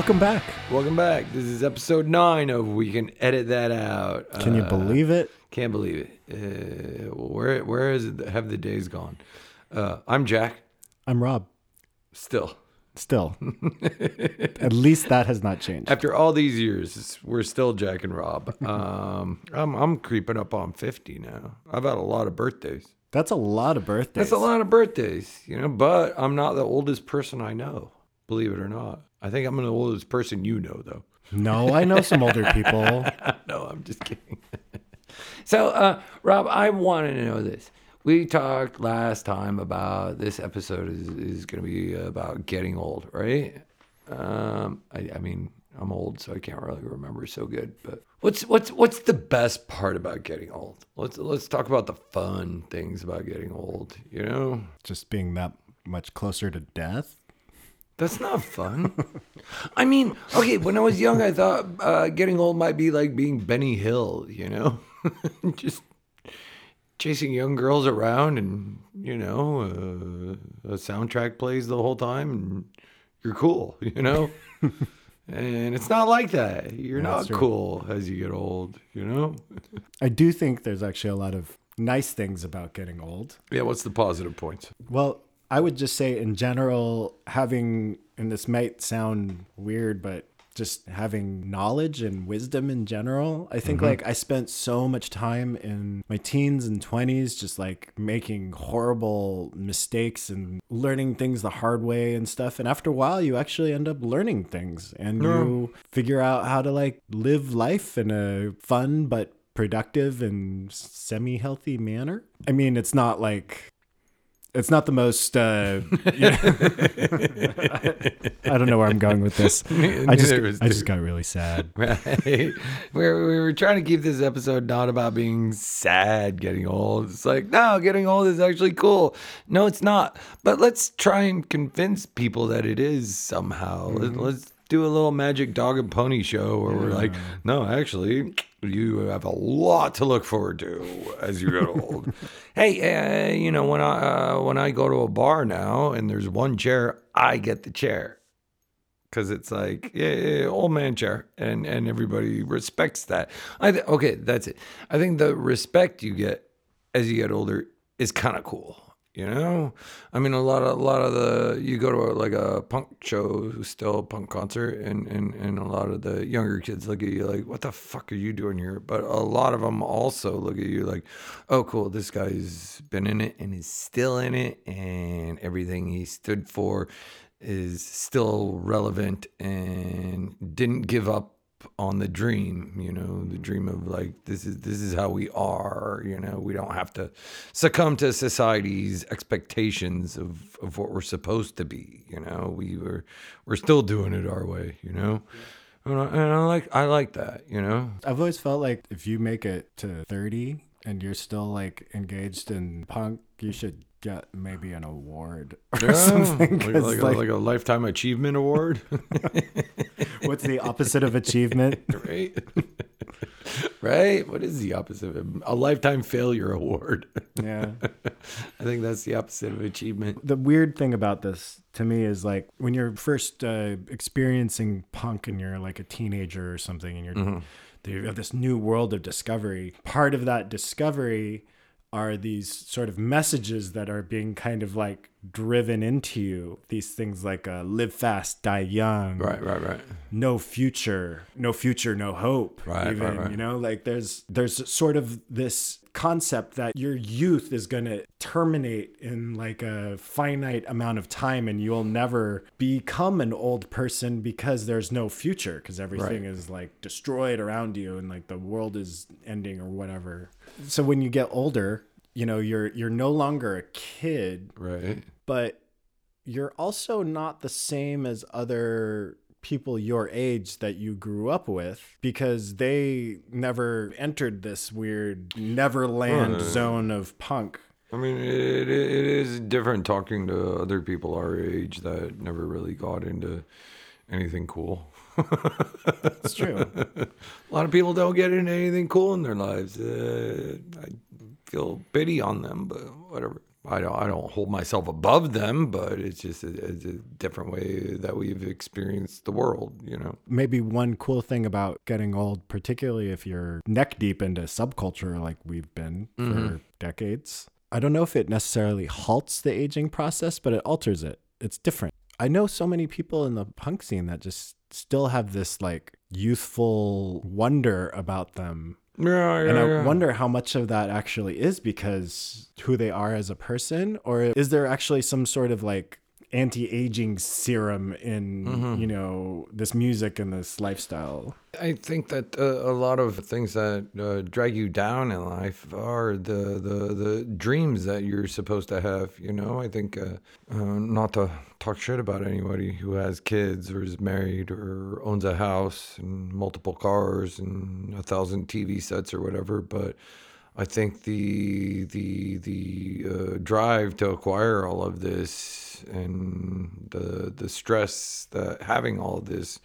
Welcome back. Welcome back. This is episode nine of We Can Edit That Out. Can you Uh, believe it? Can't believe it. Uh, where where is it? Have the days gone? Uh, I'm Jack. I'm Rob. Still, Still. At least that has not changed. after all these years, we're still Jack and Rob. Um, I'm I'm creeping up on fifty now. I've had a lot of birthdays. That's a lot of birthdays. That's a lot of birthdays, you know. But I'm not the oldest person I know. Believe it or not. I think I'm the oldest person you know, though. No, I know some older people. no, I'm just kidding. so, uh, Rob, I want to know this. We talked last time about this episode is, is going to be about getting old, right? Um, I, I mean, I'm old, so I can't really remember so good. But what's what's what's the best part about getting old? Let's let's talk about the fun things about getting old. You know, Just being that much closer to death. That's not fun. I mean, okay, when I was young, I thought uh, getting old might be like being Benny Hill, you know? Just chasing young girls around and, you know, uh, a soundtrack plays the whole time and you're cool, you know? and it's not like that. You're not cool as you get old, you know? I do think there's actually a lot of nice things about getting old. Yeah, what's the positive points? Well, I would just say in general, having, and this might sound weird, but just having knowledge and wisdom in general. I think mm-hmm. like I spent so much time in my teens and 20s just like making horrible mistakes and learning things the hard way and stuff. And after a while, you actually end up learning things and you figure out how to like live life in a fun but productive and semi healthy manner. I mean, it's not like it's not the most. Uh, yeah. I don't know where I'm going with this. I just, I just got really sad. Right. we we were trying to keep this episode not about being sad getting old. It's like, no, getting old is actually cool. No, it's not. But let's try and convince people that it is somehow. Let- Let's do a little magic dog and pony show where we're like, no, actually, you have a lot to look forward to as you get old. hey, uh, you know, when I uh, when I go to a bar now and there's one chair, I get the chair. Because it's like yeah, yeah, yeah, old man chair and and everybody respects that. I th- okay that's it. I think the respect you get as you get older is kind of cool you know? I mean a lot of a lot of the you go to a, like a punk show still punk concert and and and a lot of the younger kids look at you like what the fuck are you doing here? But a lot of them also look at you like oh cool this guy's been in it and is still in it and everything he stood for is still relevant and didn't give up on the dream you know the dream of like this is this is how we are you know we don't have to succumb to society's expectations of of what we're supposed to be you know? We were we're still doing it our way you know? And I, and I like i like that you know? I've always felt like if you make it to 30 and you're still like engaged in punk, you should get maybe an award or something. like, 'cause, like, a, like, like a lifetime achievement award what's the opposite of achievement? right? right? What is the opposite of a lifetime failure award? Yeah. I think that's the opposite of achievement. the weird thing about this to me is like when you're first uh, experiencing punk and you're like a teenager or something and you're you have this new world of discovery part of that discovery are these sort of messages that are being kind of like driven into you these things like uh, live fast die young Right, right, right. no future no future no hope Right, right, right. you know like there's there's sort of this concept that your youth is going to terminate in like a finite amount of time and you'll never become an old person because there's no future because everything Right. is like destroyed around you and like the world is ending or whatever so when you get older you know you're you're no longer a kid Right. but you're also not the same as other people your age that you grew up with because they never entered this weird neverland Right. zone of punk I mean, it, it is different talking to other people our age that never really got into anything cool. It's true. A lot of people don't get into anything cool in their lives. Uh, I feel pity on them, but whatever. I don't. I don't hold myself above them, but it's just a, it's a different way that we've experienced the world. You know. Maybe one cool thing about getting old, particularly if you're neck deep into subculture like we've been for mm-hmm. decades, I don't know if it necessarily halts the aging process, but it alters it. It's different. I know so many people in the punk scene that just still have this like youthful wonder about them Yeah, and I wonder how much of that actually is because who they are as a person, or is there actually some sort of like anti-aging serum in you know this music and this lifestyle? I think that uh, a lot of things that uh, drag you down in life are the, the, the dreams that you're supposed to have. You know, I think uh, uh, not to talk shit about anybody who has kids or is married or owns a house and multiple cars and a thousand TV sets or whatever, but I think the the the uh, drive to acquire all of this and the the stress that having all of this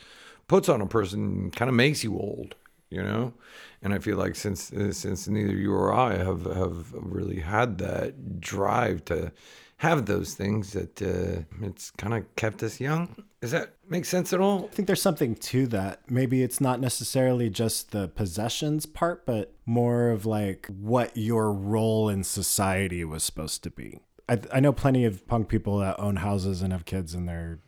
puts on a person kind of makes you old, you know. And I feel like since uh, since neither you or I have have really had that drive to have those things, that uh, it's kind of kept us young. Does that make sense at all? I think there's something to that. Maybe it's not necessarily just the possessions part, but more of like what your role in society was supposed to be. I, I know plenty of punk people that own houses and have kids and they're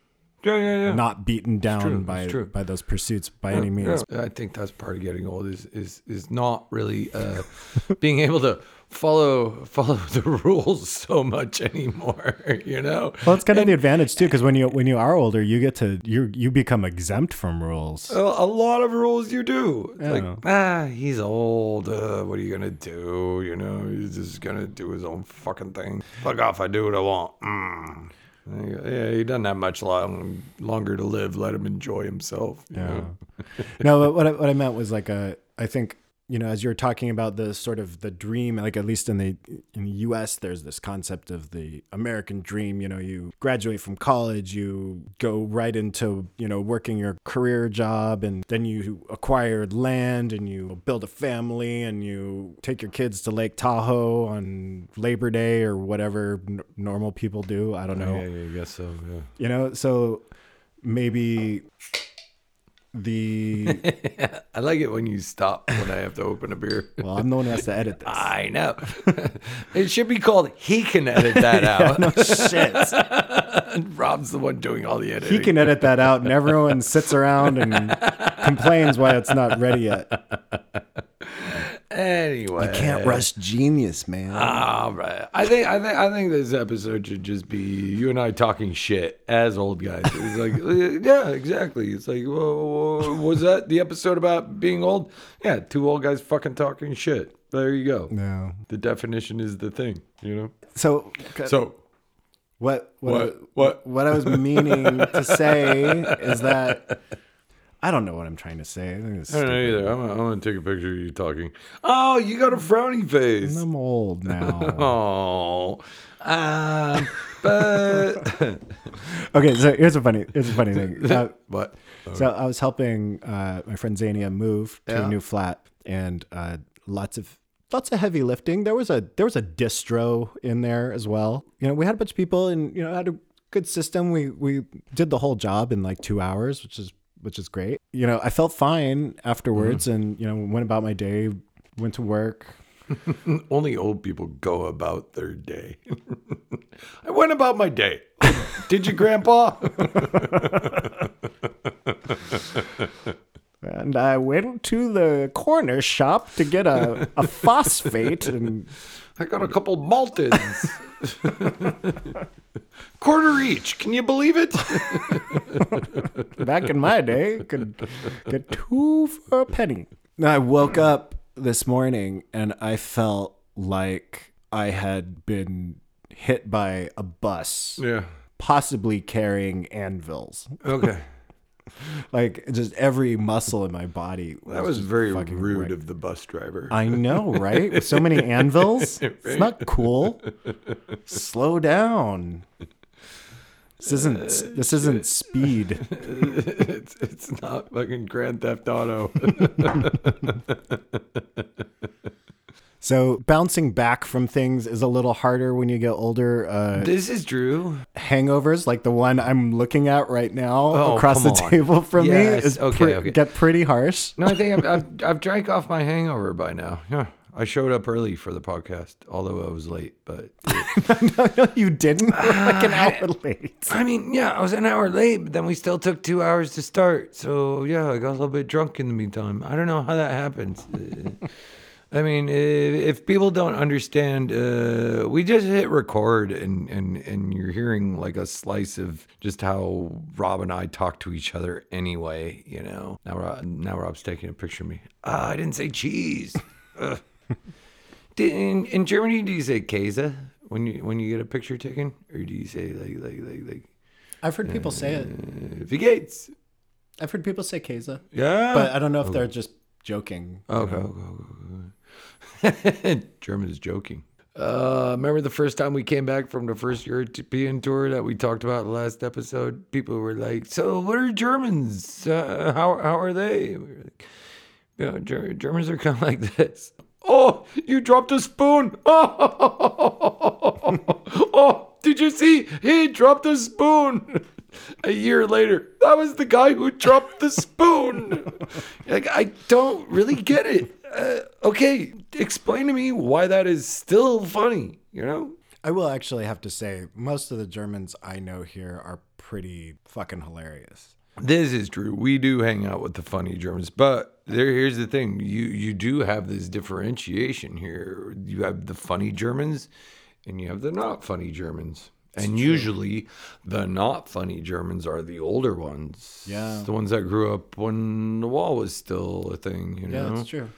Yeah, yeah, yeah. not beaten down by by those pursuits by any means. Yeah, I think that's part of getting old is is is not really uh, being able to follow follow the rules so much anymore. You know. Well, it's kind of the advantage too, because when you when you are older, you get to you you become exempt from rules. A, a lot of rules you do. Yeah. Like, ah, he's old. Uh, what are you gonna do? You know, he's just gonna do his own fucking thing. Fuck off! I do what I want. Mm. Yeah, he doesn't have much long, longer to live. Let him enjoy himself. you Yeah. no, but what I, what I meant was like a. I think you know, as you're talking about the sort of the dream, like at least in the in the U.S., there's this concept of the American dream. You know, you graduate from college, you go right into you know working your career job, and then you acquire land and you build a family and you take your kids to Lake Tahoe on Labor Day or whatever n- normal people do. I don't oh, know Yeah, yeah, I guess so. Yeah. you know so maybe the I like it when you stop when I have to open a beer. well i'm the one who has to edit this I know. it should be called He Can Edit That Out. no shit Rob's the one doing all the editing. he can edit that out and everyone sits around and complains why it's not ready yet Anyway. You can't rush genius man ah, All right. I think I think I think this episode should just be you and I talking shit as old guys. It's like yeah, exactly. It's like whoa, whoa, was that the episode about being old? Yeah, two old guys fucking talking shit. There you go. no The definition is the thing, you know. so So what what What- what? what i was meaning to say is that i don't know what i'm trying to say i think it's I don't know either. I'm I'm gonna take a picture of you talking. Oh, you got a frowny face. i'm old now Oh, um, but okay so here's a funny here's a funny thing uh, what? So I was helping uh, my friend Zania move to Yeah. a new flat, and uh, lots of lots of heavy lifting. There was a there was a distro in there as well. You know, we had a bunch of people, and you know, had a good system. We we did the whole job in like two hours, which is which is great. You know, I felt fine afterwards, mm-hmm. and you know, went about my day, went to work. Only old people go about their day. I went about my day. Did you, Grandpa? And I went to the corner shop to get a, a phosphate and I got a couple Maltons. Quarter each. Can you believe it? back in my day could get two for a penny. Now, I woke up this morning and I felt like I had been hit by a bus, Yeah. possibly carrying anvils. Okay. like just every muscle in my body. That was very fucking rude wrecked. of the bus driver. I know, right? With so many anvils, it's not cool. Slow down. This isn't uh, this isn't speed. it's it's not fucking Grand Theft Auto. So bouncing back from things is a little harder when you get older. Uh, this is true. hangovers, like the one I'm looking at right now Oh, across the on. table from Yes, me, is okay, pre- okay. get pretty harsh. No, I think I've, I've I've drank off my hangover by now. Yeah, I showed up early for the podcast, although I was late. But no, no, you didn't. We're like an hour late. I mean, yeah, I was an hour late, but then we still took two hours to start. So yeah, I got a little bit drunk in the meantime. I don't know how that happens. Uh, I mean, if, if people don't understand, uh, we just hit record, and, and and you're hearing like a slice of just how Rob and I talk to each other anyway. You know, now Rob, now Rob's taking a picture of me. Ah, I didn't say cheese. In, in Germany, do you say Käse when you when you get a picture taken, or do you say like like like like I've heard people say it. uh, wie geht's? I've heard people say Käse, Yeah, but I don't know if they're just joking. Okay, okay, okay, okay. German's is joking. Uh, remember the first time we came back from the first European tour that we talked about last episode? People were like, "So, what are Germans? Uh, how how are they?" We were like, Ger- Germans are kind of like this. Oh, you dropped a spoon. Oh, oh, did you see? He dropped a spoon. A year later, that was the guy who dropped the spoon. like, I don't really get it. Uh, okay, explain to me why that is still funny, you know? I will actually have to say, most of the Germans I know here are pretty fucking hilarious. This is true. We do hang out with the funny Germans, but there here's the thing. You you do have this differentiation here. You have the funny Germans and you have the not funny Germans. and usually the not funny Germans are the older ones. Yeah. The ones that grew up when the wall was still a thing, you Yeah, that's true.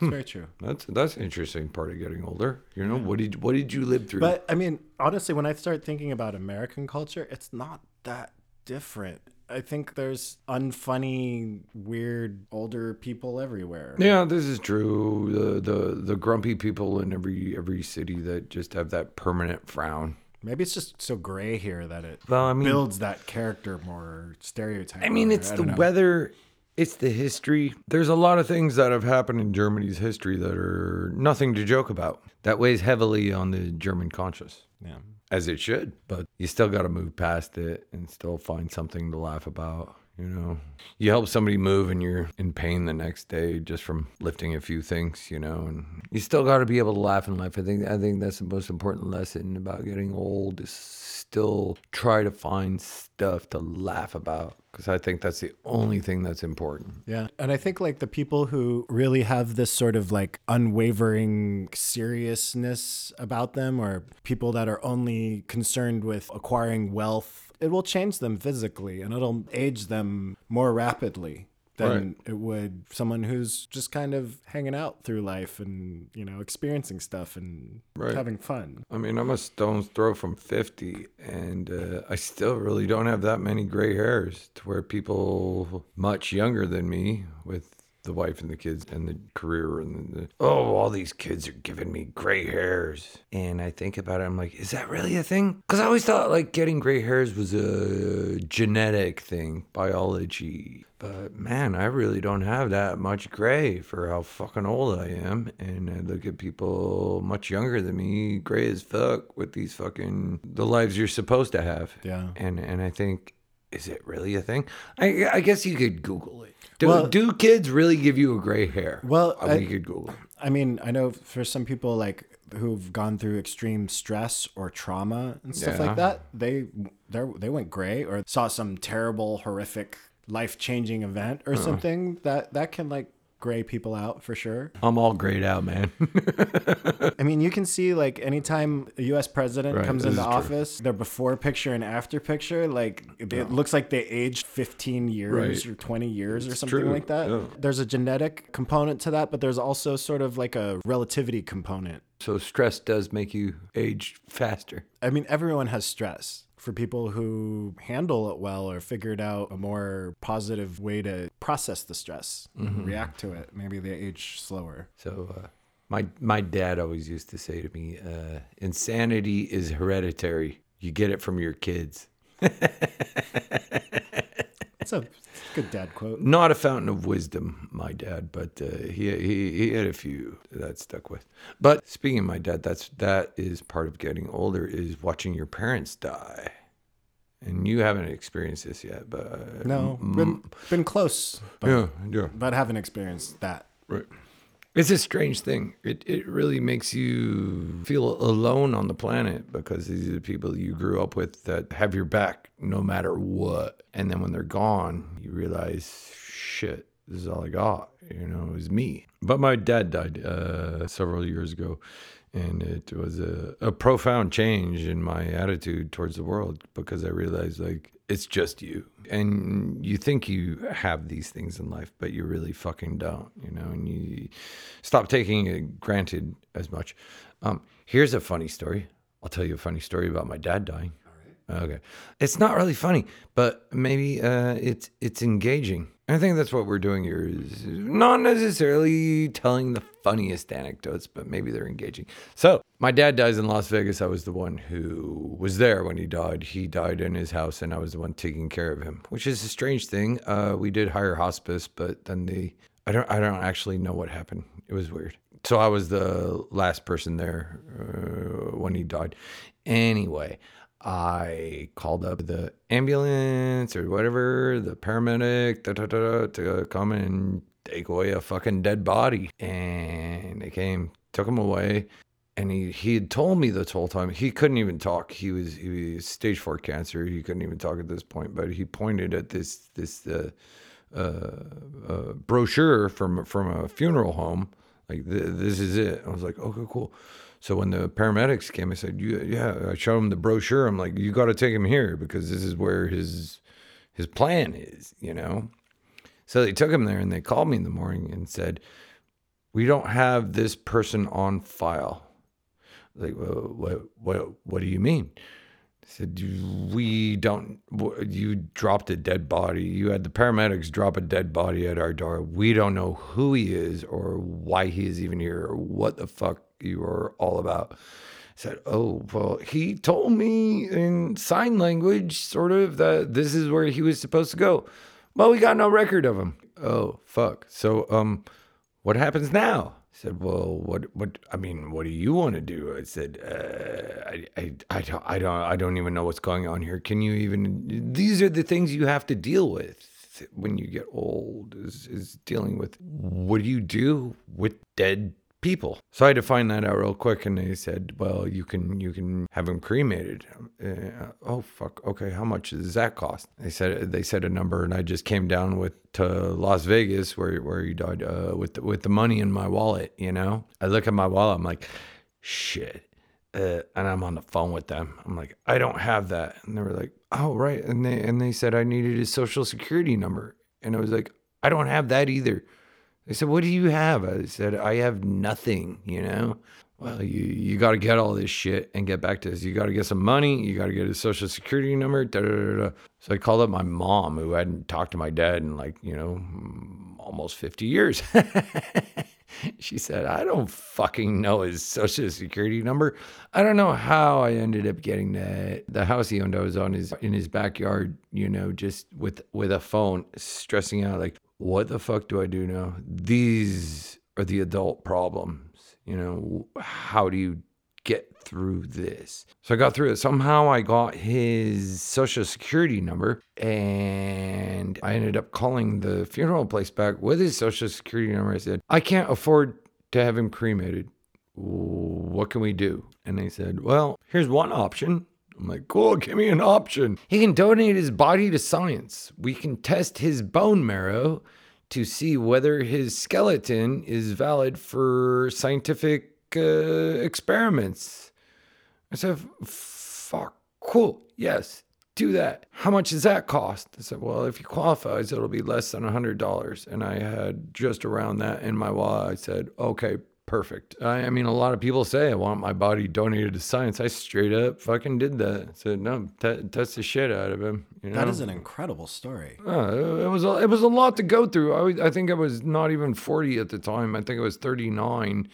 It's very true. That's that's an interesting part of getting older. You know, what did what did you live through? But I mean, honestly, when I start thinking about American culture, it's not that different. I think there's unfunny, weird older people everywhere. Yeah, this is true. The the the grumpy people in every every city that just have that permanent frown. Maybe it's just so gray here that it Well, I mean- builds that character more stereotype. I mean, it's the know. weather, it's the history. There's a lot of things that have happened in Germany's history that are nothing to joke about. That weighs heavily on the German conscience. Yeah. as it should. But you still got to move past it and still find something to laugh about. You know, you help somebody move and you're in pain the next day just from lifting a few things. You know, and you still got to be able to laugh in life. I think I think that's the most important lesson about getting old is still try to find stuff to laugh about because I think that's the only thing that's important. Yeah. And I think like the people who really have this sort of like unwavering seriousness about them or people that are only concerned with acquiring wealth, it will change them physically and it'll age them more rapidly than Right. it would someone who's just kind of hanging out through life and, you know, experiencing stuff and Right. having fun. I mean, I'm a stone's throw from 50, and uh, I still really don't have that many gray hairs to where people much younger than me with the wife and the kids and the career and the, oh, all these kids are giving me gray hairs. And I think about it, I'm like, is that really a thing? Because I always thought like getting gray hairs was a genetic thing, biology. But man, I really don't have that much gray for how fucking old I am. And I look at people much younger than me, gray as fuck, with these fucking the lives you're supposed to have. Yeah. And and I think, is it really a thing? I I guess you could Google it. Do, Well- do kids really give you a gray hair? Well, I- we could Google. I mean, I know for some people like who've gone through extreme stress or trauma and stuff Yeah. like that, they they they went gray or saw some terrible, horrific, life-changing event or something that that can like gray people out for sure. I'm all grayed out, man. I mean, you can see like anytime a U.S. president Right, comes into is true. office, their before picture and after picture, like it looks like they aged 15 years Right. or 20 years or something true, like that. yeah. There's a genetic component to that, but there's also sort of like a relativity component So stress does make you age faster. I mean, everyone has stress. For people who handle it well or figured out a more positive way to process the stress, and react to it, maybe they age slower. So uh, my my dad always used to say to me, uh, "Insanity is hereditary. You get it from your kids." It's a good dad quote. Not a fountain of wisdom, my dad, but uh, he, he he had a few that stuck with. But speaking of my dad, that's that is part of getting older is watching your parents die, and you haven't experienced this yet, but uh, No, been, been close, but, yeah, yeah. but haven't experienced that. Right. It's a strange thing. It it really makes you feel alone on the planet because these are the people you grew up with that have your back no matter what. And then when they're gone, you realize, shit, this is all I got. You know, it was me. But my dad died uh, several years ago, and it was a, a profound change in my attitude towards the world because I realized like it's just you. And you think you have these things in life, but you really fucking don't, you know, and you stop taking it granted as much. Um, here's a funny story. I'll tell you a funny story about my dad dying. Okay. It's not really funny, but maybe uh, it's it's engaging. I think that's what we're doing here is not necessarily telling the funniest anecdotes, but maybe they're engaging. So my dad dies in Las Vegas. I was the one who was there when he died. He died in his house, and I was the one taking care of him, which is a strange thing. Uh, we did hire hospice, but then the I don't I don't actually know what happened. It was weird. So I was the last person there uh, when he died. Anyway, I called up the ambulance or whatever, the paramedic da, da, da, to come and take away a fucking dead body. And they came, took him away. And he, he had told me this whole time he couldn't even talk. He was he was stage four cancer. He couldn't even talk at this point. But he pointed at this this uh, uh, uh, brochure from from a funeral home. Like th- this is it. I was like, okay, cool. So when the paramedics came, I said, yeah." I showed him the brochure. I'm like, "You got to take him here because this is where his his plan is," you know. So they took him there, and they called me in the morning and said, "We don't have this person on file." Like, well, what what what do you mean? I said, "We don't. You dropped a dead body. You had the paramedics drop a dead body at our door. We don't know who he is or why he is even here or what the fuck you are all about." Said, "Oh, well, he told me in sign language, sort of, that this is where he was supposed to go. Well, we got no record of him. Oh, fuck. So, um, what happens now?" I said, "Well, what, what? I mean, what do you want to do?" I said, uh, I, "I, I don't, I don't, I don't even know what's going on here. Can you even? These are the things you have to deal with when you get old. Is, is dealing with what do you do with dead people?" So I had to find that out real quick, and they said, "Well, you can, you can have him cremated." Uh, oh fuck. Okay, how much does that cost? They said they said a number, and I just came down with to Las Vegas where where he died uh, with the, with the money in my wallet. You know, I look at my wallet. I'm like, shit. Uh, and I'm on the phone with them. I'm like, I don't have that, and they were like, oh right, and they and they said I needed his social security number, and I was like, I don't have that either. They said, what do you have? I said, I have nothing. You know. Well, you you got to get all this shit and get back to this. You got to get some money. You got to get his social security number. Da, da, da. So I called up my mom, who hadn't talked to my dad in like you know almost fifty years. she said, "I don't fucking know his social security number. I don't know how I ended up getting that. The house he owned, I was on his in his backyard, you know, just with with a phone, stressing out like, what the fuck do I do now? These are the adult problems." You know, how do you get through this? So I got through it. Somehow I got his social security number and I ended up calling the funeral place back with his social security number. I said, I can't afford to have him cremated. What can we do? And they said, Well, here's one option. I'm like, cool, give me an option. He can donate his body to science. We can test his bone marrow to see whether his skeleton is valid for scientific uh, experiments. I said, fuck, cool, yes, do that. How much does that cost? I said, well, if he qualifies, it'll be less than $100. And I had just around that in my wallet. I said, okay, perfect. I, I mean, a lot of people say I want my body donated to science. I straight up fucking did that. Said no, t- test the shit out of him. You know? That is an incredible story. Uh, it was a, it was a lot to go through. I, was, I think I was not even 40 at the time. I think I was 39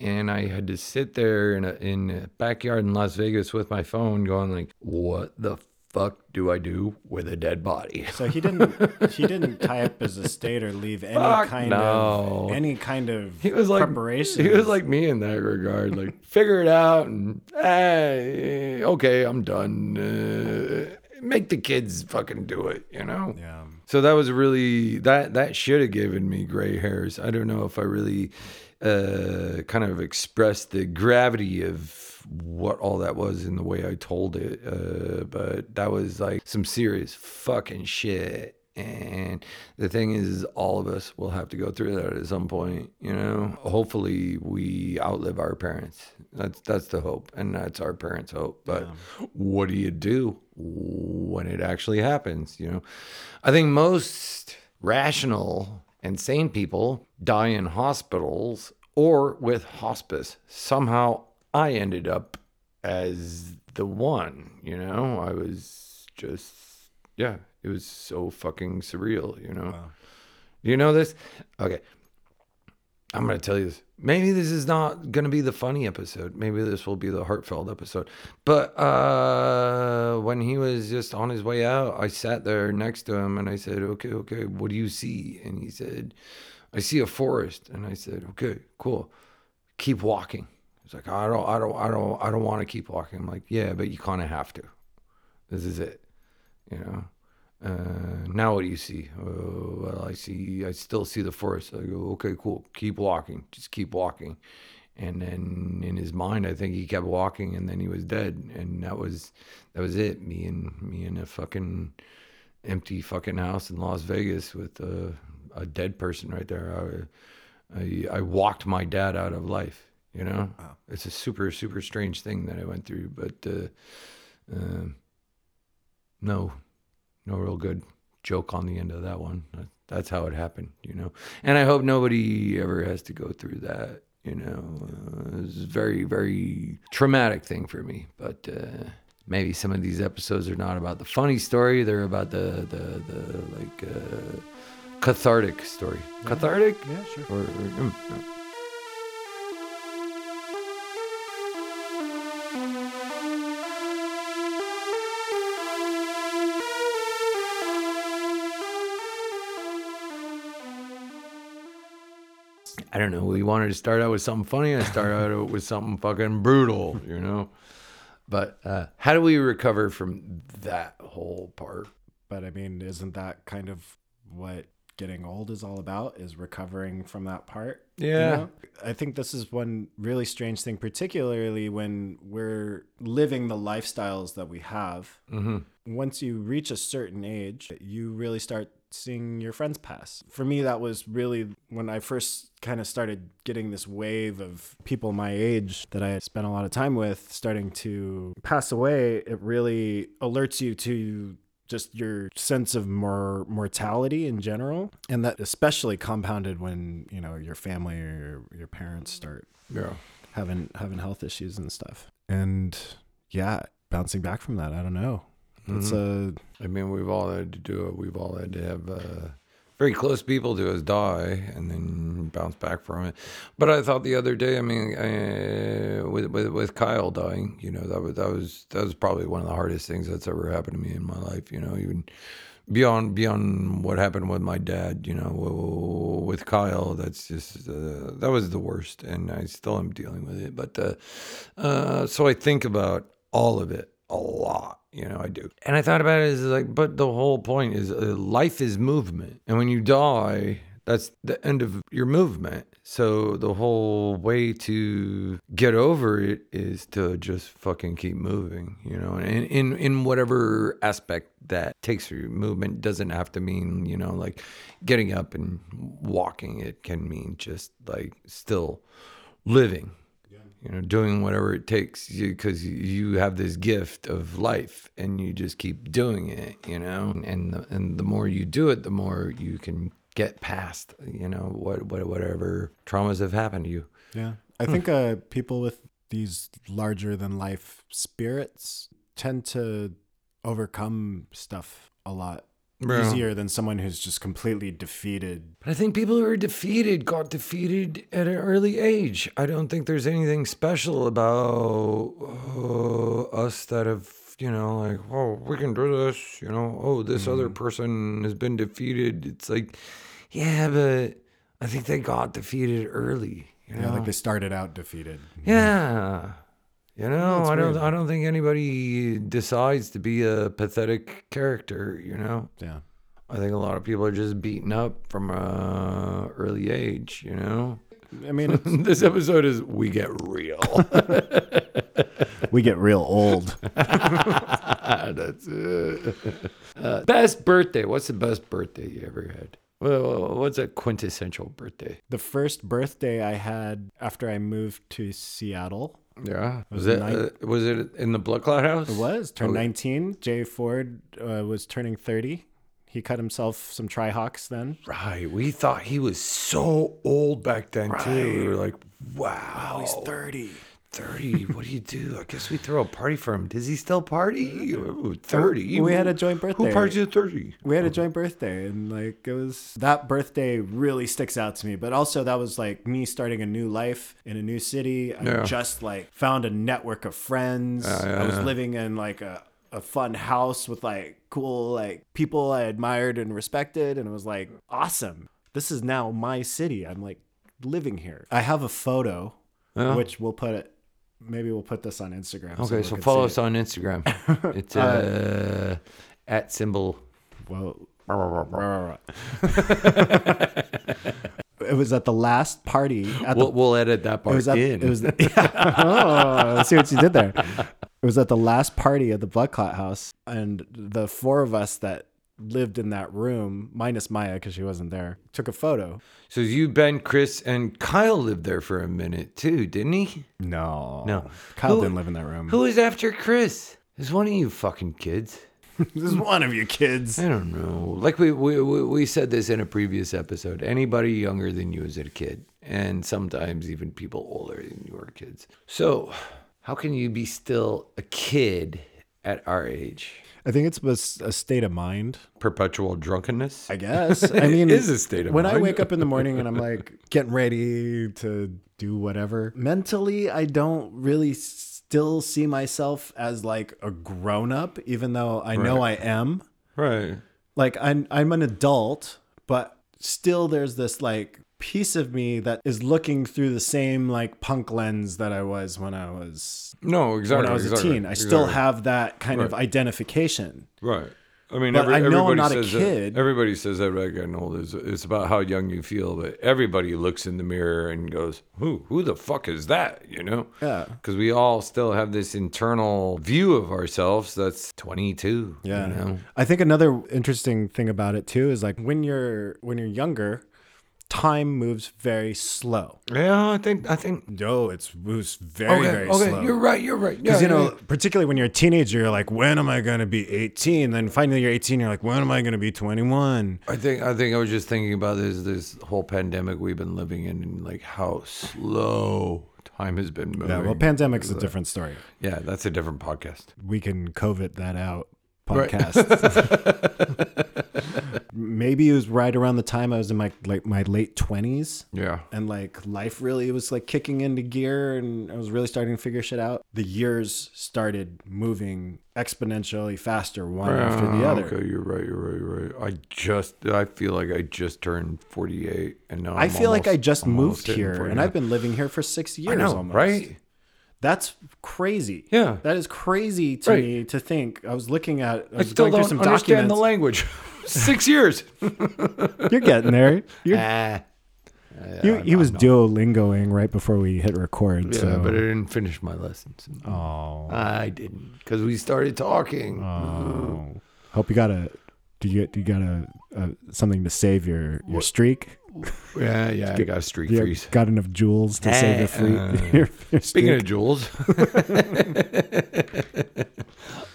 and I had to sit there in a in a backyard in Las Vegas with my phone going like what the fuck do I do with a dead body? So he didn't he didn't tie up his estate or leave any Fuck kind no. of any kind of He was like preparation. He was like me in that regard. Like figure it out and hey, okay, I'm done. Uh, make the kids fucking do it, you know? yeah. So that was really that that should have given me gray hairs. I don't know if I really uh, kind of expressed the gravity of what all that was in the way I told it. Uh, but that was like some serious fucking shit. And the thing is, all of us will have to go through that at some point. You know, hopefully we outlive our parents. That's that's the hope, and that's our parents' hope. But what do you do when it actually happens? You know, I think most rational and sane people die in hospitals or with hospice. Somehow I ended up as the one, you know? I was just, yeah, it was so fucking surreal, you know? You know this? Okay. I'm going to tell you this. Maybe this is not going to be the funny episode. Maybe this will be the heartfelt episode. But uh, when he was just on his way out, I sat there next to him and I said, "Okay, okay, what do you see?" And he said, "I see a forest." And I said, "Okay, cool. Keep walking." He's like, "I don't, I don't, I don't, I don't want to keep walking." I'm like, "Yeah, but you kind of have to. This is it, you know." Uh, now what do you see? Uh, well, I see, I still see the forest. I go, okay, cool. Keep walking. Just keep walking. And then in his mind, I think he kept walking, and then he was dead. And that was, that was it. Me and me in a fucking empty fucking house in Las Vegas with a, a dead person right there. I, I, I walked my dad out of life. You know, it's a super super strange thing that I went through, but uh, uh, no, no real good joke on the end of that one. That's how it happened, you know. And I hope nobody ever has to go through that. You know, uh, it's a very very traumatic thing for me. But uh, maybe some of these episodes are not about the funny story; they're about the the, the like uh, cathartic story. Cathartic? Yeah, sure. Or, or mm, yeah. I don't know. We wanted to start out with something funny. I started out with something fucking brutal, you know. But uh, how do we recover from that whole part? But I mean, isn't that kind of what getting old is all about? Is recovering from that part? you Yeah. know? I think this is one really strange thing, particularly when we're living the lifestyles that we have. Mm-hmm. Once you reach a certain age, you really start seeing your friends pass. For me, that was really when I first kind of started getting this wave of people my age that I had spent a lot of time with starting to pass away. It really alerts you to just your sense of more mortality in general and that especially compounded when you know your family or your, your parents start Yeah. having having health issues and stuff and yeah bouncing back from that i don't know it's a I mean, we've all had to do it. We've all had to have uh, very close people to us die and then bounce back from it. But I thought the other day, I mean, uh, with, with with Kyle dying, you know, that was that was that was probably one of the hardest things that's ever happened to me in my life. You know, even beyond beyond what happened with my dad. You know, with Kyle, that's just uh, that was the worst, and I still am dealing with it. But uh, uh, so I think about all of it a lot. You know, I do. And I thought about it as like, but the whole point is uh, life is movement. And when you die, that's the end of your movement. So the whole way to get over it is to just fucking keep moving, you know, and in, in whatever aspect that takes you. Movement doesn't have to mean, you know, like getting up and walking. It can mean just like still living you know, doing whatever it takes because you have this gift of life and you just keep doing it, you know, and the, and the more you do it, the more you can get past, you know, what, what whatever traumas have happened to you. Yeah. I think uh, people with these larger than life spirits tend to overcome stuff a lot Yeah. easier than someone who's just completely defeated. But I think people who are defeated got defeated at an early age. I don't think there's anything special about uh, us that have, you know, like, oh, we can do this, you know, oh, this other person has been defeated. It's like, yeah, but I think they got defeated early. You know? Yeah, like they started out defeated. Yeah. You know, I don't. I don't think anybody decides to be a pathetic character, you know? Yeah. I think a lot of people are just beaten up from a early age, you know? I mean, this episode is we get real. we get real old. That's it. Uh, best birthday. What's the best birthday you ever had? Well, what's a quintessential birthday? The first birthday I had after I moved to Seattle Yeah. Was was it nine- uh, was it in the Blood Clot house? It was turned Oh. 19. Jay Ford uh, was turning 30. He cut himself some Trihawks then. Right. We thought he was so old back then too. We were like, wow. he's 30. 30. What do you do? I guess we throw a party for him. Does he still party? Uh, 30. We had a joint birthday. Who parties at 30? We had a joint birthday, and like it was that birthday really sticks out to me. But also, that was like me starting a new life in a new city. I Yeah. just like found a network of friends. yeah, I was yeah. living in like a, a fun house with like cool like people I admired and respected, and it was like awesome. This is now my city. I'm like living here. I have a photo, which we'll put it. Maybe we'll put this on Instagram. Okay, we so follow us on Instagram. It's uh, at symbol. it. Well, it was at the last party at We'll, we'll edit that It part was at, in. it was yeah. oh, let's see what you did there. It was at the last party at the Blood Clot House, and the four of us that lived in that room, minus Maya because she wasn't there, took a photo. so you, Ben, Chris, and Kyle lived there for a minute too, didn't he? No, No. Kyle Who- didn't live in that room. Who was after Chris? Is one of you fucking kids? this is one of you kids. I don't know. Like we, we we we said this in a previous episode. Anybody younger than you is a kid, and sometimes even people older than you are kids. So, how can you be still a kid at our age? I think it's a, a state of mind. Perpetual drunkenness. I guess. I mean, It is a state of when I wake up in the morning and I'm like getting ready to do whatever, mentally, I don't really still see myself as like a grown up, even though I know I am. right. Like I'm, I'm an adult, but still there's this like piece of me that is looking through the same like punk lens that I was when I was No, exactly. when I was exactly, a teen. I still have that kind of identification. Right. I mean, But every, I know I'm everybody not a says that- kid. everybody says that about getting old is it's about how young you feel, but everybody looks in the mirror and goes, "Who? Who the fuck is that?" You know? Yeah. Because we all still have this internal view of ourselves that's 22. Yeah. You know? I think another interesting thing about it too is like when you're when you're younger, time moves very slow. Yeah. I think. I think. No, it's moves very Okay. very okay. slow. You're right. You're right. Yeah. Because you yeah, know, particularly when you're a teenager, you're like, when am I gonna be 18? Then finally you're 18, you're like, when am I gonna be 21? I think I think I was just thinking about this this whole pandemic we've been living in and like how slow time has been moving. Yeah, well, pandemic's a different story. yeah, that's a different podcast. We can COVID that out Right. Maybe it was right around the time I was in my like my late 20s. Yeah. and like life really was like kicking into gear and I was really starting to figure shit out. The years started moving exponentially faster one after the Ah, other. Okay, you're right. You're right. You're right. I just I feel like I just turned 48, and now I I'm feel like I just moved here and I've been living here for six years I know, almost. right? That's crazy. Yeah. That is crazy to Right. me to think. I was looking at I I was still going through don't some understand documents. the language. Six years. You're getting there. You're, ah. you, he was Duolingoing right before we hit record. Yeah, so. but I didn't finish my lessons. oh, I didn't because we started talking. oh. Hope you got a. Do you do you got a, a something to save your your streak? yeah, yeah. I got a streak You freeze. got enough jewels to save your free. Uh, your, your Speaking of jewels,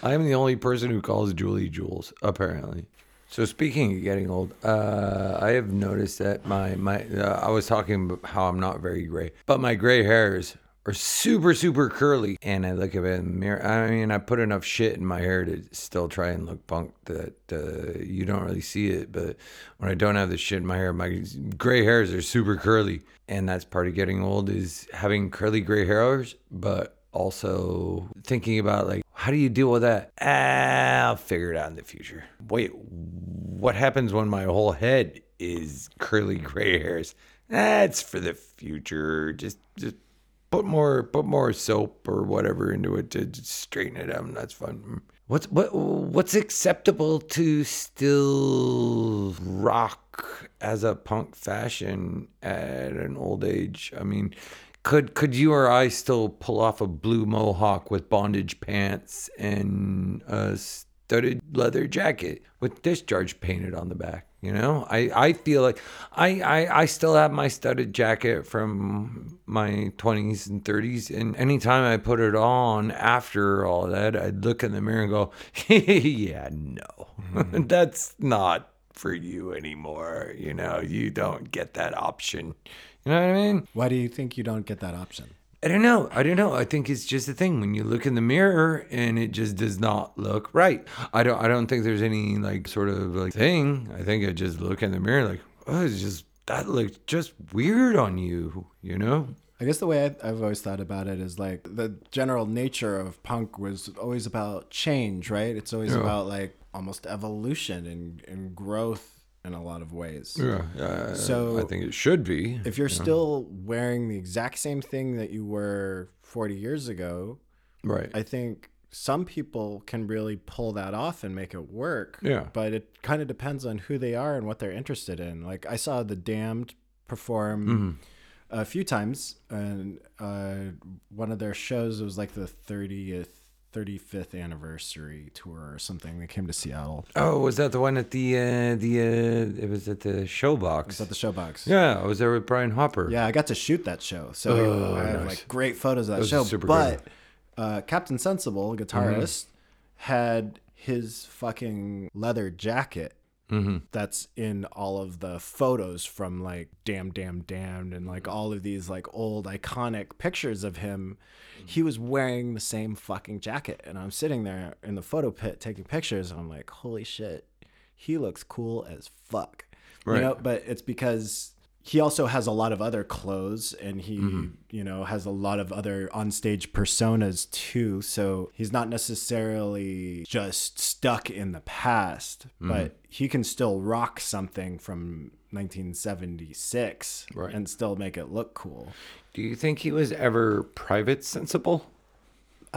I am the only person who calls Julie Jules. Apparently, So speaking of getting old, uh, I have noticed that my my uh, I was talking about how I'm not very gray, but my gray hairs are super super curly, and I look at it in the mirror. I mean, I put enough shit in my hair to still try and look punk that uh, you don't really see it. But when I don't have the shit in my hair, my gray hairs are super curly, and that's part of getting old is having curly gray hairs, but also thinking about like how do you deal with that? Ah, i'll figure it out in the future. Wait what happens when my whole head is curly gray hairs? That's for the future. Just just put more put more soap or whatever into it to straighten it out that's fun. What's what what's acceptable to still rock as a punk fashion at an old age? I mean could could you or I still pull off a blue mohawk with bondage pants and a studded leather jacket with discharge painted on the back? You know, I, I feel like I, I, I still have my studded jacket from my 20s and 30s. And anytime I put it on after all that, I'd look in the mirror and go, yeah, no, mm-hmm. that's not for you anymore. You know, you don't get that option. You know what I mean? Why do you think you don't get that option? I don't know. I don't know. I think it's just a thing when you look in the mirror and it just does not look right. I don't. I don't think there's any like sort of like thing. I think I just look in the mirror like, oh, it's just that looks just weird on you. You know. I guess the way I, have always thought about it is like the general nature of punk was always about change, right? It's always yeah. about like almost evolution and, and growth in a lot of ways. Yeah. Uh, so I think it should be. If you're still wearing the exact same thing that you were 40 years ago, right? I think some people can really pull that off and make it work. Yeah. But it kind of depends on who they are and what they're interested in. Like I saw the Damned perform. Mm-hmm. A few times, and uh, one of their shows was like the 30th 35th anniversary tour or something. They came to Seattle. Oh, was that the one at the uh, the uh, it was at the Showbox? It was at the Showbox. Yeah, I was there with Brian Hopper. Yeah, I got to shoot that show, so oh, I have nice. like great photos of that, that show. Super but uh, Captain Sensible, guitarist, mm-hmm. had his fucking leather jacket Mm-hmm. That's in all of the photos from like Damn Damn Damned and like all of these like old iconic pictures of him. He was wearing the same fucking jacket, and I'm sitting there in the photo pit taking pictures, and I'm like, holy shit, he looks cool as fuck. Right. You know, but it's because he also has a lot of other clothes and he mm-hmm. you know has a lot of other onstage personas too so he's not necessarily just stuck in the past mm-hmm. but he can still rock something from 1976 right. and still make it look cool do you think he was ever private sensible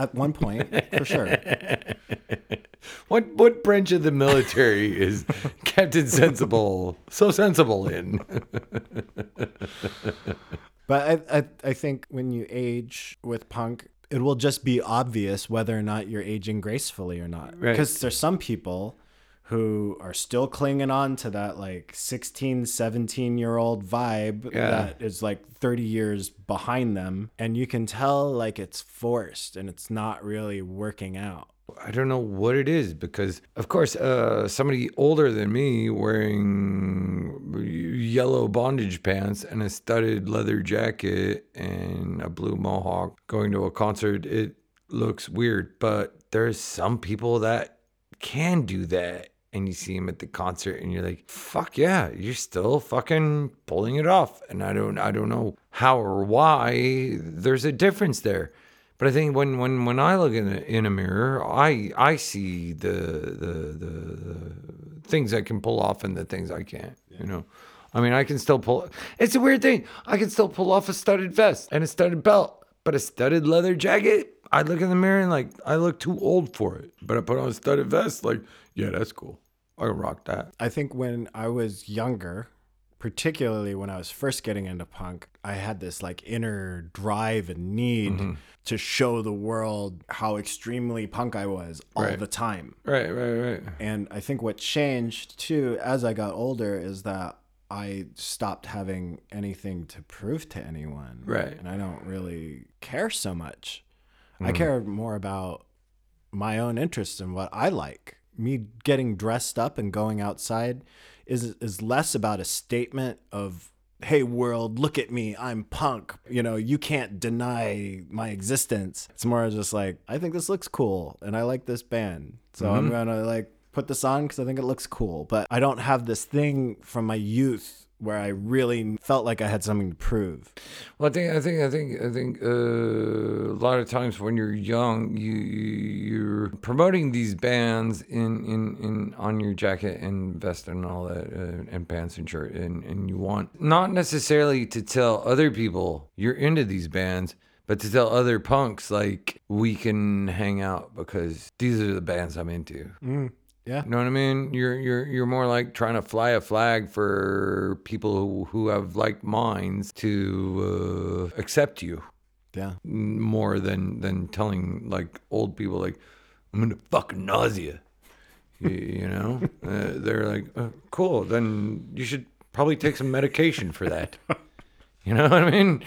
at one point, for sure. what what branch of the military is Captain Sensible so sensible in? but I, I I think when you age with punk, it will just be obvious whether or not you're aging gracefully or not. Because right. there's some people who are still clinging on to that like 16 17 year old vibe yeah. that is like 30 years behind them and you can tell like it's forced and it's not really working out I don't know what it is because, of course, uh, somebody older than me wearing yellow bondage pants and a studded leather jacket and a blue mohawk going to a concert, it looks weird. But there's some people that can do that and you see him at the concert and you're like fuck yeah you're still fucking pulling it off and i don't i don't know how or why there's a difference there but i think when when when i look in a, in a mirror i i see the, the the the things i can pull off and the things i can't yeah. you know i mean i can still pull it's a weird thing i can still pull off a studded vest and a studded belt but a studded leather jacket I look in the mirror and like I look too old for it. But I put on a studded vest, like, yeah, that's cool. I can rock that. I think when I was younger, particularly when I was first getting into punk, I had this like inner drive and need mm-hmm. to show the world how extremely punk I was all right. the time. Right, right, right. And I think what changed too as I got older is that I stopped having anything to prove to anyone. Right. And I don't really care so much. Mm-hmm. I care more about my own interests and what I like me getting dressed up and going outside is is less about a statement of hey world look at me i'm punk you know you can't deny my existence. It's more just like i think this looks cool and i like this band so i'm mm-hmm. gonna like put this on because i think it looks cool. But i don't have this thing from my youth where i really felt like i had something to prove Well, I think I think I think I think uh, a lot of times when you're young, you you- you're promoting these bands in, in, in on your jacket and vest and all that, uh, and pants and shirt, and, and you want not necessarily to tell other people you're into these bands, but to tell other punks like we can hang out because these are the bands I'm into. Yeah You know what I mean? You're you're you're more like trying to fly a flag for people who, who have like minds to uh, accept you yeah more than than telling like old people like I'm into fucking nausea. you, you know, uh, they're like, uh, cool. Then you should probably take some medication for that. you know what I mean?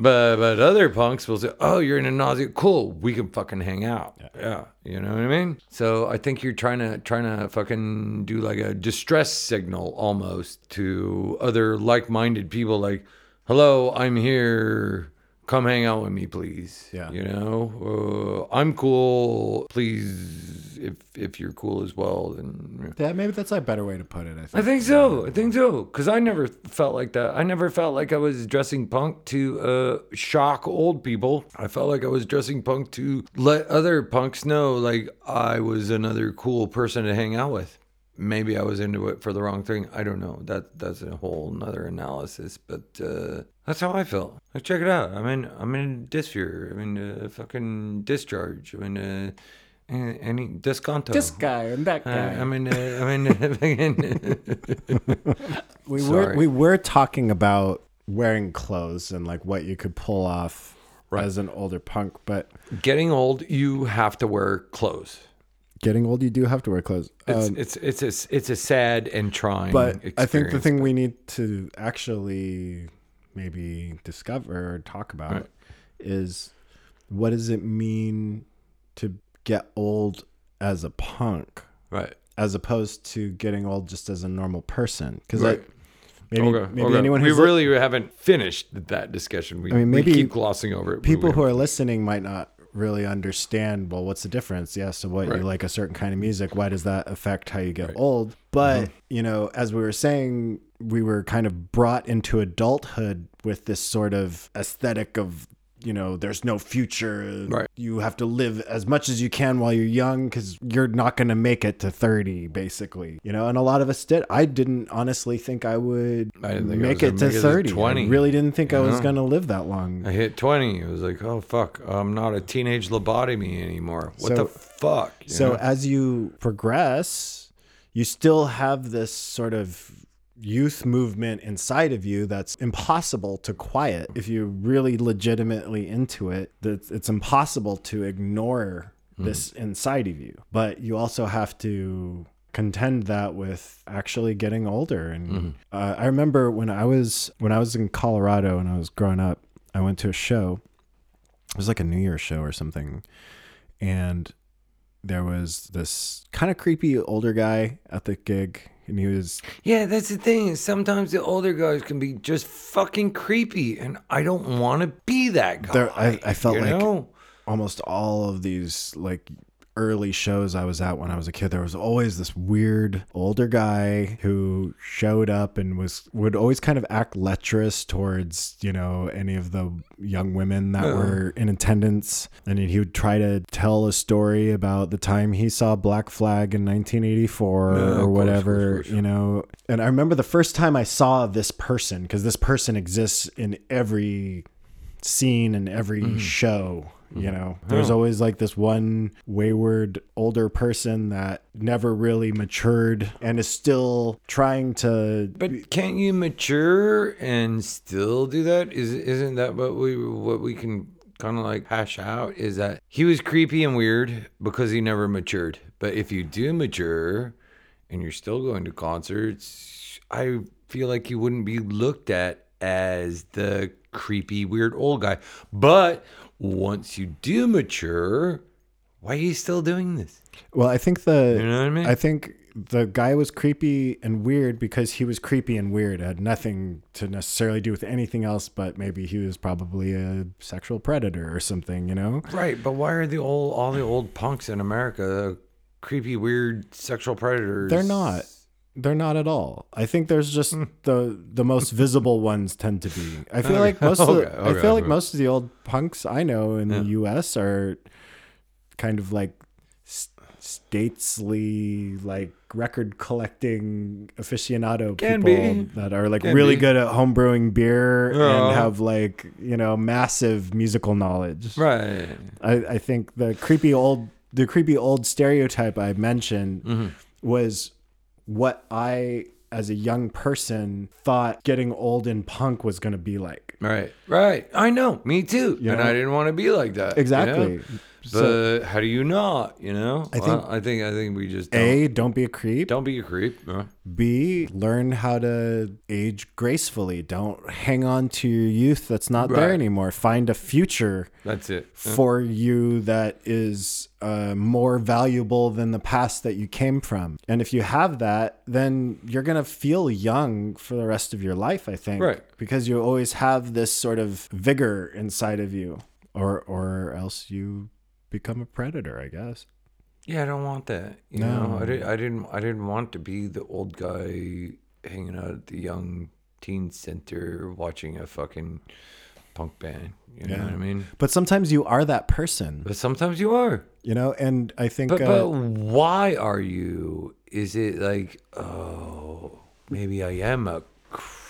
But but other punks will say, "Oh, you're into nausea. Cool, we can fucking hang out." Yeah. you know what I mean. So I think you're trying to trying to fucking do like a distress signal almost to other like-minded people, like, "Hello, I'm here. Come hang out with me, please." Yeah. you know, uh, I'm cool. Please, if if you're cool as well, then yeah maybe that's a better way to put it i think I think so. I think so. Because I never felt like that. I never felt like I was dressing punk to uh, shock old people. I felt like I was dressing punk to let other punks know, like, I was another cool person to hang out with. Maybe I was into it for the wrong thing. I don't know. That that's a whole nother analysis. But uh, that's how I felt. Like, check it out. I'm in. I'm in Disfear. I'm in uh, fucking discharge. I'm in uh, any disconto. this guy and that Uh, guy I'm in. Uh, I'm in. we sorry. were we were talking about wearing clothes and like what you could pull off as an older punk but Getting old, you have to wear clothes. Getting old you do have to wear clothes It's Um, it's it's a, it's a sad and trying. but experience. I think the thing we need to actually maybe discover or talk about Right. is what does it mean to get old as a punk right. as opposed to getting old just as a normal person because Right. maybe Okay, maybe okay. anyone we who's li- really haven't finished that discussion. We, I mean, we maybe keep glossing over it. people who are listening might not really understand well what's the difference yeah so what Right. you like a certain kind of music why does that affect how you get old but Mm-hmm. you know as we were saying we were kind of brought into adulthood with this sort of aesthetic of you know there's no future Right. you have to live as much as you can while you're young because you're not going to make it to 30 basically you know and a lot of us did i didn't honestly think i would I think make was it to make it 30 20. i really didn't think i was going to live that long I hit twenty. It was like, oh fuck, I'm not a teenage lobotomy anymore. What So- the fuck? So know? as you progress, you still have this sort of youth movement inside of you that's impossible to quiet. If you're really legitimately into it that it's impossible to ignore this inside of you. But you also have to contend that with actually getting older. And uh, i remember when i was when i was in colorado and i was growing up i went to a show. It was like a new year's show or something. And there was this kind of creepy older guy at the gig and he was Yeah, that's the thing. is Sometimes the older guys can be just fucking creepy, and I don't want to be that guy. There- I- I felt like- know? almost all of these like early shows I was at when I was a kid, there was always this weird older guy who showed up and was would always kind of act lecherous towards you know any of the young women that were in attendance, and he would try to tell a story about the time he saw Black Flag in 1984 Yeah, or whatever, course, course. you know. And I remember the first time I saw this person because this person exists in every scene and every Mm-hmm. show you know there's always like this one wayward older person that never really matured and is still trying to But can't you mature and still do that? Is isn't that what we what we can kind of like hash out? Is that he was creepy and weird because he never matured. But if you do mature and you're still going to concerts, I feel like you wouldn't be looked at as the creepy weird old guy. But once you do mature, Why are you still doing this? Well, I think the You know what I mean? I think the guy was creepy and weird because he was creepy and weird. It had nothing to necessarily do with anything else, but maybe he was probably a sexual predator or something, you know? Right, but why are the old all the old punks in America creepy, weird sexual predators? They're not. They're not at all. I think there's just Hmm. the the most visible ones tend to be. I feel like most of Okay, the, I okay, feel like most of the old punks I know in the U.S. are kind of like statesly, like record collecting aficionado Can people be. that are like Can really be. good at homebrewing beer Yeah. and have like you know massive musical knowledge. Right. I, I think the creepy old the creepy old stereotype I mentioned Mm-hmm. was what I as a young person thought getting old in punk was going to be like. Right. Right. I know. Me too. You and know? I didn't want to be like that. you know? But So how do you not? You know. I think- think. I think. I think we just don't, A, don't be a creep. don't be a creep. Uh, B, learn how to age gracefully. Don't hang on to your youth that's not there anymore. Find a future That's it. for you that is uh, more valuable than the past that you came from. And if you have that, then you're going to feel young for the rest of your life, I think. Right. Because you always have this sort of vigor inside of you, or, or else you become a predator, I guess. Yeah, I don't want that. You No. know, I, did, I didn't. I didn't want to be the old guy hanging out at the young teen center watching a fucking punk band. You know Yeah. what I mean? But sometimes you are that person, But sometimes you are. you know, and I think. But uh, but why are you? Is it like oh maybe I am a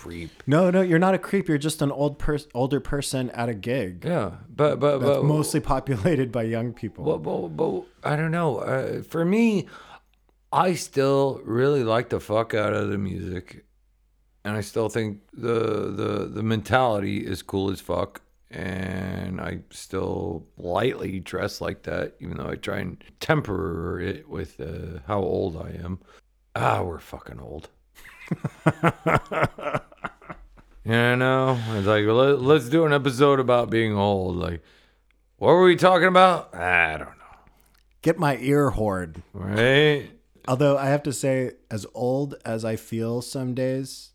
creep? no, no, you're not a creep. You're just an old pers- older person at a gig. Yeah, but but That's but mostly populated by young people. But, but, but I don't know. Uh, for me, I still really like the fuck out of the music, and I still think the the the mentality is cool as fuck. And I still lightly dress like that, even though I try and temper it with uh, how old I am. Ah, we're fucking old. you know, it's like let, let's do an episode about being old. Like, what were we talking about? I don't know. Get my ear hoard. Right? Although I have to say, as old as I feel some days,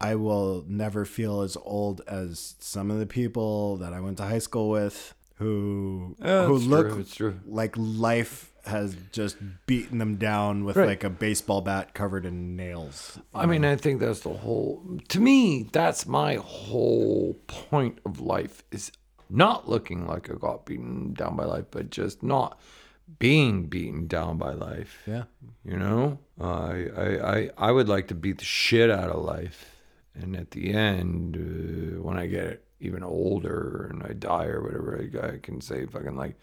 I will never feel as old as some of the people that I went to high school with who Yeah, who look true, like life has just beaten them down with Right. like a baseball bat covered in nails. I mean, I think that's the whole. To me, that's my whole point of life is not looking like I got beaten down by life, but just not being beaten down by life. Yeah. You know, I I I, I would like to beat the shit out of life, and at the end, uh, when I get even older and I die or whatever, I, I can say fucking like,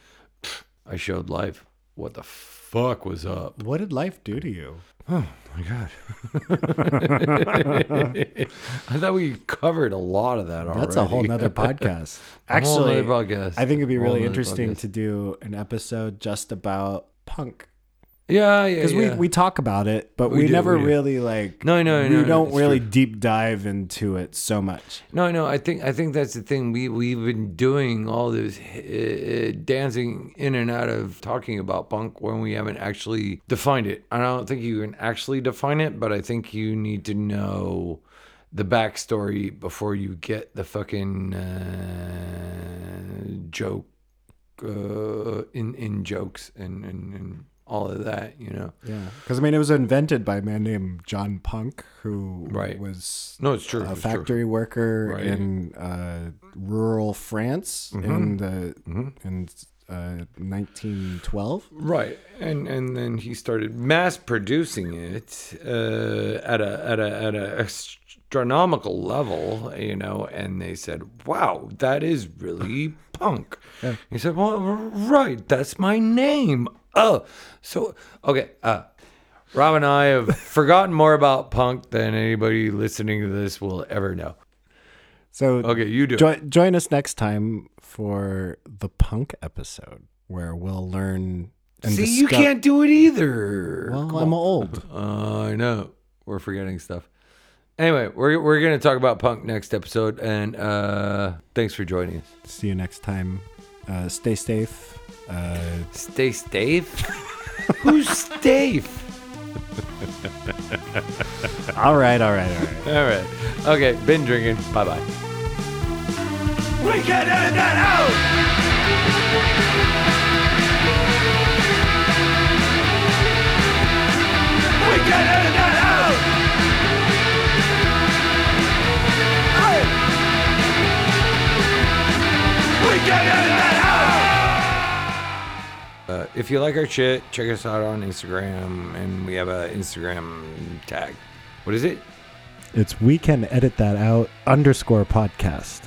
I showed life. What the fuck was up? What did life do to you? Oh my god! I thought we covered a lot of that already. That's a whole nother podcast. Actually, podcast. I think it'd be Whole really interesting podcast. to do an episode just about punk. Yeah, yeah, because yeah. we, we talk about it, but We we, do, never we really like. No, no, we no, no, don't it's really true. deep dive into it so much. No, no, I think I think that's the thing. We we've been doing all this uh, dancing in and out of talking about punk when we haven't actually defined it. I don't think you can actually define it, but I think you need to know the backstory before you get the fucking uh, joke uh, in in jokes and, and and all of that. You know. Yeah, because I mean, it was invented by a man named John Punk, who Right. was No, it's true. a it's true. factory worker Right. in uh, rural France in the in uh, 1912. Right, and and then he started mass producing it uh, at a at a at a astronomical level, you know. And they said, "Wow, that is really punk." He said, "Well, right, that's my name." Oh, so okay. Uh, Rob and I have forgotten more about punk than anybody listening to this will ever know. So Okay, you do. it. jo- join us next time for the punk episode, where we'll learn. And See, you can't do it either. Well, I'm old. Uh, I know. We're forgetting stuff. Anyway, we're, we're going to talk about punk next episode. And uh, thanks for joining us. See you next time. Uh, stay safe Uh, Stay safe. Who's safe? all right, all right, all right. All right. Okay. Been drinking. Bye bye. We can edit that out. We can edit that out. Uh, if you like our shit, check us out on Instagram, and we have a Instagram tag. What is it? It's we can edit that out underscore podcast.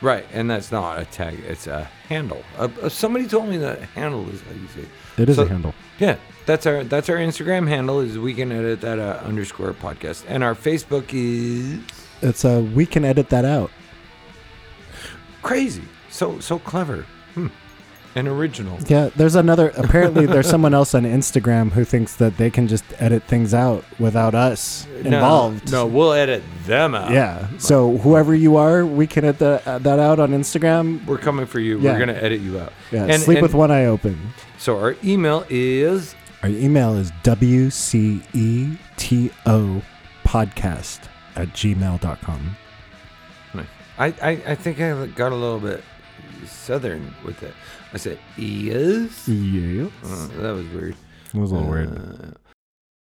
Right, and that's not a tag; it's a handle. Uh, uh, somebody told me that handle is how you say. It. It is So- a handle. Yeah, that's our that's our Instagram handle is we can edit that uh, underscore podcast, and our Facebook is It's a we can edit that out. crazy, so so clever, hmm. and original. Yeah, there's another. Apparently, there's someone else on Instagram who thinks that they can just edit things out without us involved. No, we'll edit them out. Yeah. So whoever you are, we can edit that, uh, that out on Instagram. we're coming for you. Yeah. We're gonna edit you out. Yeah. And- sleep and- with one eye open. So our email is Our email is wceto podcast at gmail.com. I, I I think I got a little bit southern with it. I said yes. Yeah. Uh, that was weird. It was a little weird. Uh,